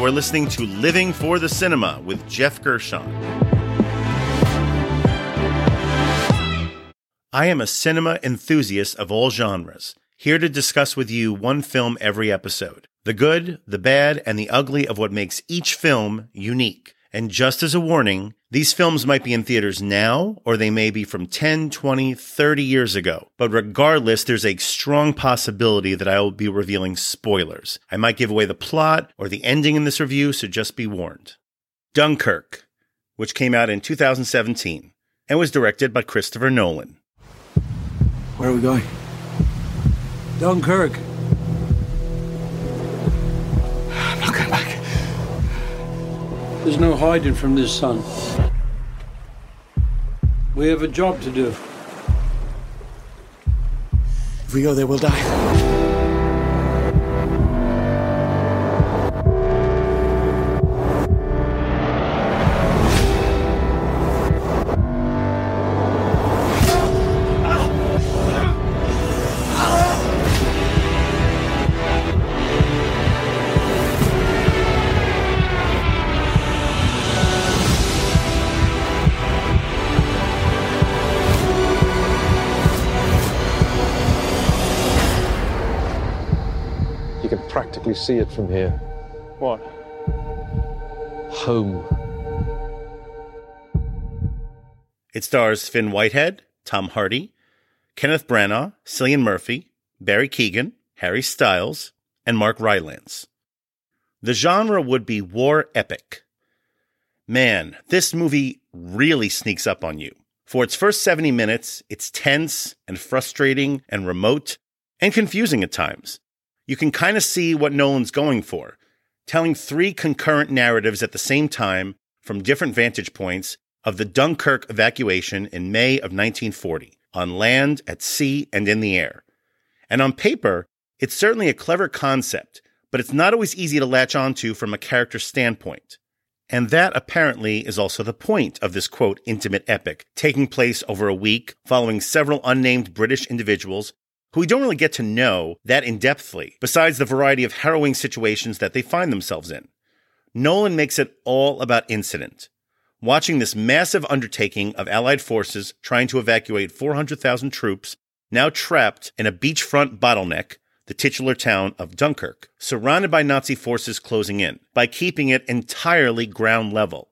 You are listening to Living for the Cinema with Geoff Gershon. I am a cinema enthusiast of all genres, here to discuss with you one film every episode the good, the bad, and the ugly of what makes each film unique. And just as a warning, these films might be in theaters now, or they may be from 10, 20, 30 years ago. But regardless, there's a strong possibility that I will be revealing spoilers. I might give away the plot or the ending in this review, so just be warned. Dunkirk, which came out in 2017 and was directed by Christopher Nolan. Where are we going? Dunkirk. There's no hiding from this sun. We have a job to do. If we go there, we'll die. Can practically see it from here. What? Home. It stars Fionn Whitehead, Tom Hardy, Kenneth Branagh, Cillian Murphy, Barry Keoghan, Harry Styles, and Mark Rylance. The genre would be war epic. Man, this movie really sneaks up on you. For its first 70 minutes, it's tense and frustrating and remote and confusing at times. You can kind of see what Nolan's going for, telling three concurrent narratives at the same time from different vantage points of the Dunkirk evacuation in May of 1940, on land, at sea, and in the air. And on paper, it's certainly a clever concept, but it's not always easy to latch onto from a character standpoint. And that apparently is also the point of this quote, intimate epic, taking place over a week following several unnamed British individuals who we don't really get to know that in depthly, besides the variety of harrowing situations that they find themselves in. Nolan makes it all about incident. Watching this massive undertaking of Allied forces trying to evacuate 400,000 troops, now trapped in a beachfront bottleneck, the titular town of Dunkirk, surrounded by Nazi forces closing in, by keeping it entirely ground level,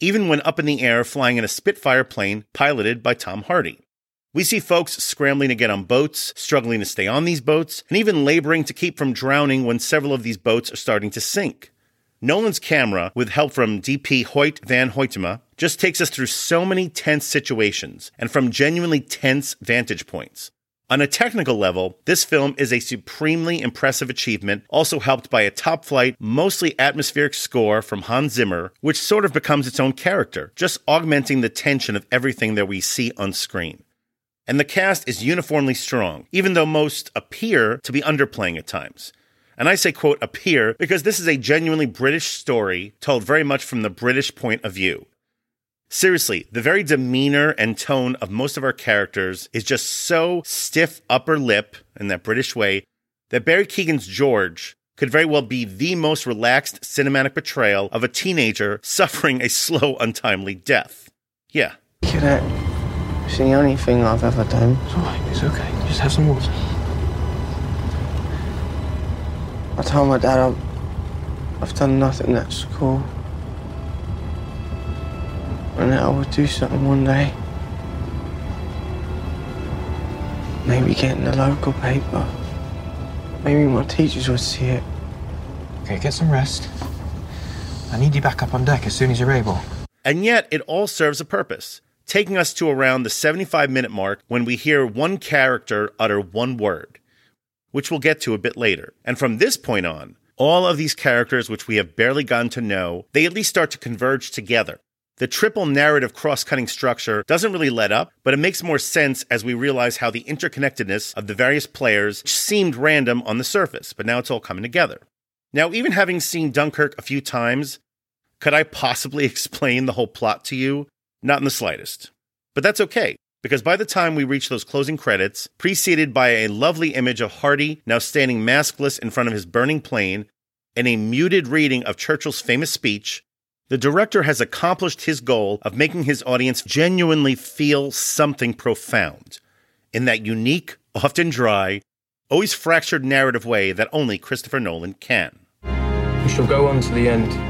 even when up in the air flying in a Spitfire plane piloted by Tom Hardy. We see folks scrambling to get on boats, struggling to stay on these boats, and even laboring to keep from drowning when several of these boats are starting to sink. Nolan's camera, with help from DP Hoyt van Hoytema, just takes us through so many tense situations and from genuinely tense vantage points. On a technical level, this film is a supremely impressive achievement, also helped by a top flight, mostly atmospheric score from Hans Zimmer, which sort of becomes its own character, just augmenting the tension of everything that we see on screen and the cast is uniformly strong, even though most appear to be underplaying at times. And I say, quote, appear because this is a genuinely British story told very much from the British point of view. Seriously, the very demeanor and tone of most of our characters is just so stiff upper lip in that British way that Barry Keoghan's George could very well be the most relaxed cinematic portrayal of a teenager suffering a slow, untimely death. Yeah, Cadet, it's the only thing I've ever done. It's alright, it's okay. Just have some water. I told my dad I've, I've done nothing at school. And that I would do something one day. Maybe get in the local paper. Maybe my teachers would see it. Okay, get some rest. I need you back up on deck as soon as you're able. And yet, it all serves a purpose, taking us to around the 75 minute mark when we hear one character utter one word, which we'll get to a bit later. And from this point on, all of these characters, which we have barely gotten to know, they at least start to converge together. The triple narrative cross cutting structure doesn't really let up, but it makes more sense as we realize how the interconnectedness of the various players seemed random on the surface, but now it's all coming together. Now, even having seen Dunkirk a few times, could I possibly explain the whole plot to you? Not in the slightest. But that's okay, because by the time we reach those closing credits, preceded by a lovely image of Hardy now standing maskless in front of his burning plane, and a muted reading of Churchill's famous speech, the director has accomplished his goal of making his audience genuinely feel something profound in that unique, often dry, always fractured narrative way that only Christopher Nolan can. We shall go on to the end.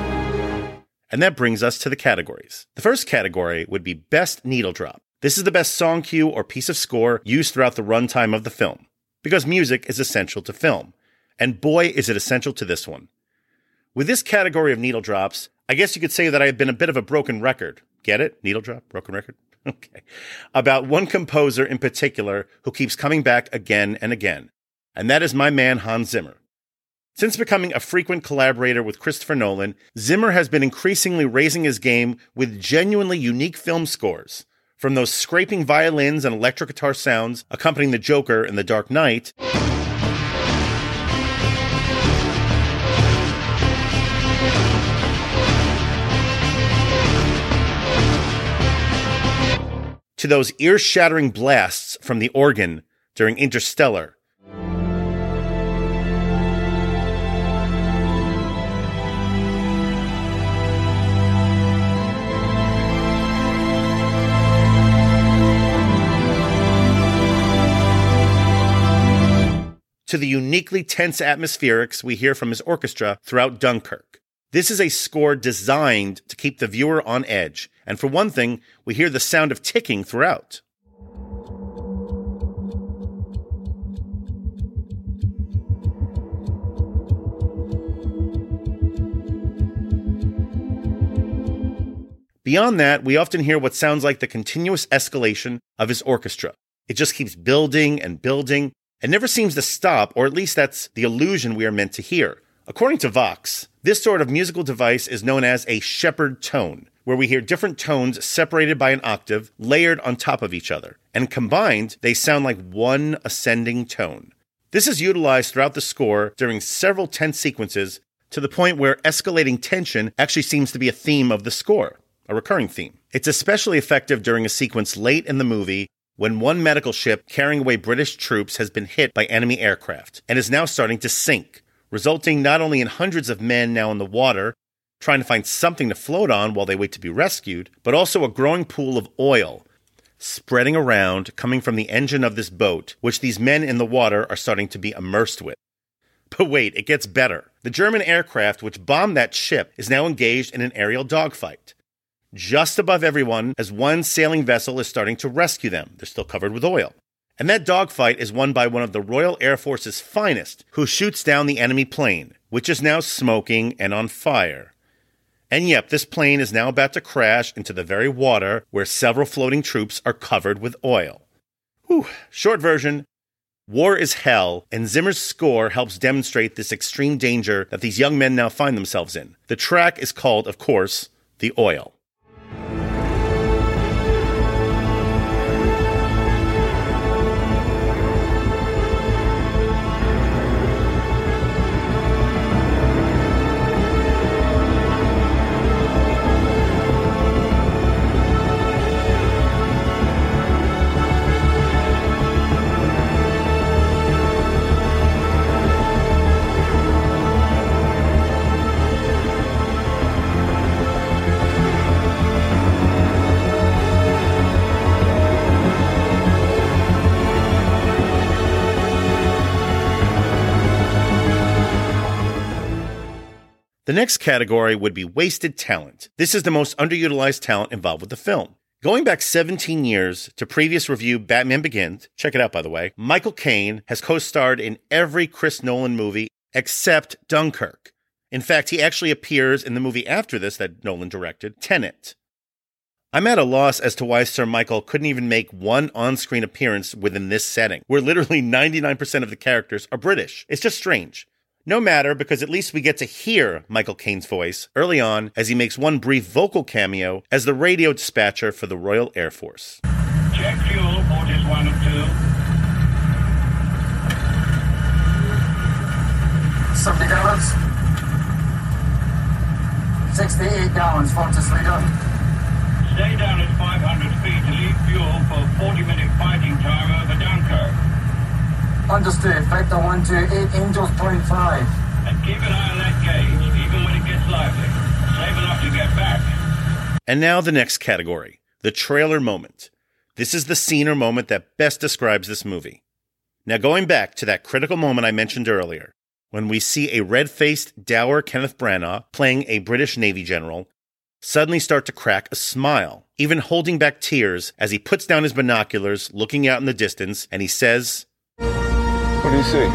And that brings us to the categories. The first category would be Best Needle Drop. This is the best song cue or piece of score used throughout the runtime of the film, because music is essential to film. And boy, is it essential to this one. With this category of needle drops, I guess you could say that I have been a bit of a broken record. Get it? Needle drop? Broken record? Okay. About one composer in particular who keeps coming back again and again, and that is my man Hans Zimmer. Since becoming a frequent collaborator with Christopher Nolan, Zimmer has been increasingly raising his game with genuinely unique film scores. From those scraping violins and electric guitar sounds accompanying the Joker in The Dark Knight, to those ear shattering blasts from the organ during Interstellar. To the uniquely tense atmospherics we hear from his orchestra throughout Dunkirk. This is a score designed to keep the viewer on edge, and for one thing, we hear the sound of ticking throughout. Beyond that, we often hear what sounds like the continuous escalation of his orchestra. It just keeps building and building and never seems to stop, or at least that's the illusion we are meant to hear. According to Vox, this sort of musical device is known as a Shepard tone, where we hear different tones separated by an octave layered on top of each other, and combined, they sound like one ascending tone. This is utilized throughout the score during several tense sequences to the point where escalating tension actually seems to be a theme of the score, a recurring theme. It's especially effective during a sequence late in the movie when one medical ship carrying away British troops has been hit by enemy aircraft and is now starting to sink, resulting not only in hundreds of men now in the water trying to find something to float on while they wait to be rescued, but also a growing pool of oil spreading around coming from the engine of this boat, which these men in the water are starting to be immersed with. But wait, it gets better. The German aircraft which bombed that ship is now engaged in an aerial dogfight just above everyone as one sailing vessel is starting to rescue them. They're still covered with oil. And that dogfight is won by one of the Royal Air Force's finest, who shoots down the enemy plane, which is now smoking and on fire. And yep, this plane is now about to crash into the very water where several floating troops are covered with oil. Whew. Short version War is hell, and Zimmer's score helps demonstrate this extreme danger that these young men now find themselves in. The track is called, of course, The Oil. The next category would be wasted talent. This is the most underutilized talent involved with the film. Going back 17 years to previous review Batman Begins, check it out by the way, Michael Caine has co starred in every Chris Nolan movie except Dunkirk. In fact, he actually appears in the movie after this that Nolan directed, Tenet. I'm at a loss as to why Sir Michael couldn't even make one on screen appearance within this setting, where literally 99% of the characters are British. It's just strange. No matter, because at least we get to hear Michael Caine's voice early on as he makes one brief vocal cameo as the radio dispatcher for the Royal Air Force. Check fuel, Fortis 1 and 2. 70 gallons. 68 gallons, Fortis leader. Stay down at 500 feet to leave fuel for 40 minute fighting time over Dunkirk. Understood, Vector 128, Angels point 5. And keep an eye on that gauge, even when it gets lively. Save enough to get back. And now the next category the trailer moment. This is the scene or moment that best describes this movie. Now, going back to that critical moment I mentioned earlier, when we see a red faced, dour Kenneth Branagh playing a British Navy general suddenly start to crack a smile, even holding back tears as he puts down his binoculars, looking out in the distance, and he says, What do you see?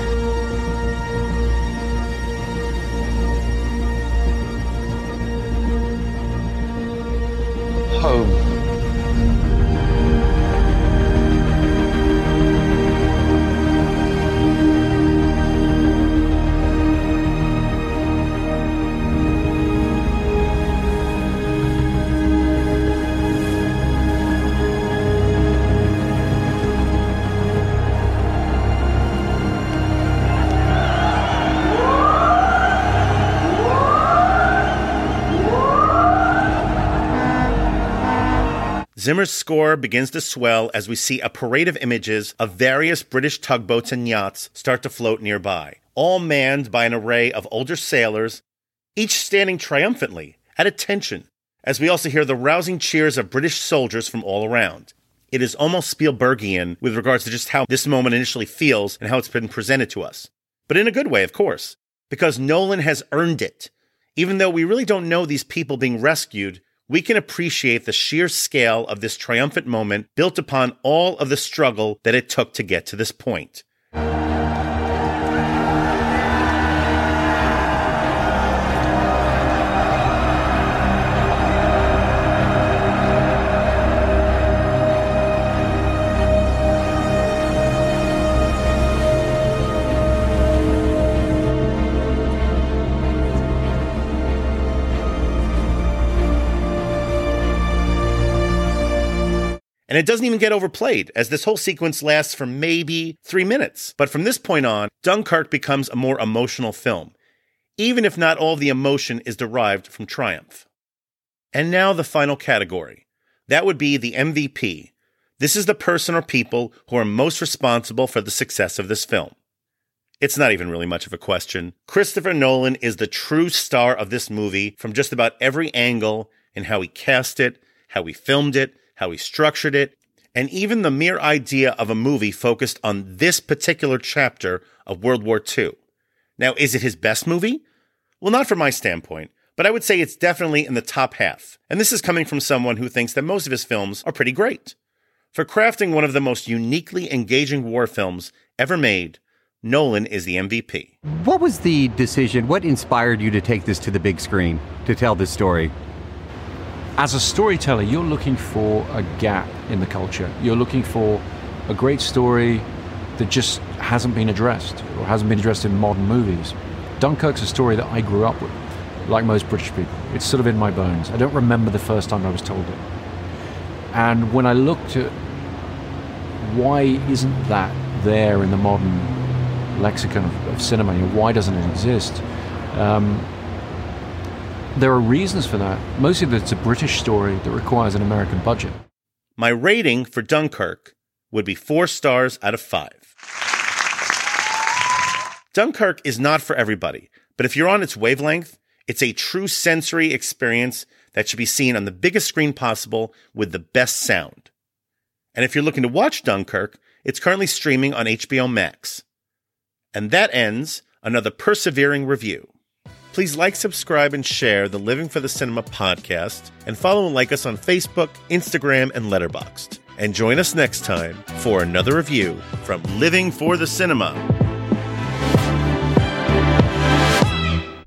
Home. Zimmer's score begins to swell as we see a parade of images of various British tugboats and yachts start to float nearby, all manned by an array of older sailors, each standing triumphantly, at attention, as we also hear the rousing cheers of British soldiers from all around. It is almost Spielbergian with regards to just how this moment initially feels and how it's been presented to us. But in a good way, of course, because Nolan has earned it. Even though we really don't know these people being rescued, we can appreciate the sheer scale of this triumphant moment built upon all of the struggle that it took to get to this point. And it doesn't even get overplayed, as this whole sequence lasts for maybe three minutes. But from this point on, Dunkirk becomes a more emotional film, even if not all the emotion is derived from triumph. And now the final category. That would be the MVP. This is the person or people who are most responsible for the success of this film. It's not even really much of a question. Christopher Nolan is the true star of this movie from just about every angle in how he cast it, how he filmed it, how he structured it, and even the mere idea of a movie focused on this particular chapter of World War II. Now, is it his best movie? Well, not from my standpoint, but I would say it's definitely in the top half. And this is coming from someone who thinks that most of his films are pretty great. For crafting one of the most uniquely engaging war films ever made, Nolan is the MVP. What was the decision? What inspired you to take this to the big screen to tell this story? As a storyteller, you're looking for a gap in the culture. You're looking for a great story that just hasn't been addressed or hasn't been addressed in modern movies. Dunkirk's a story that I grew up with, like most British people. It's sort of in my bones. I don't remember the first time I was told it. And when I looked at why isn't that there in the modern lexicon of, of cinema, why doesn't it exist? Um, there are reasons for that. Mostly that it's a British story that requires an American budget. My rating for Dunkirk would be four stars out of five. Dunkirk is not for everybody, but if you're on its wavelength, it's a true sensory experience that should be seen on the biggest screen possible with the best sound. And if you're looking to watch Dunkirk, it's currently streaming on HBO Max. And that ends another persevering review. Please like, subscribe, and share the Living for the Cinema podcast, and follow and like us on Facebook, Instagram, and Letterboxd. And join us next time for another review from Living for the Cinema.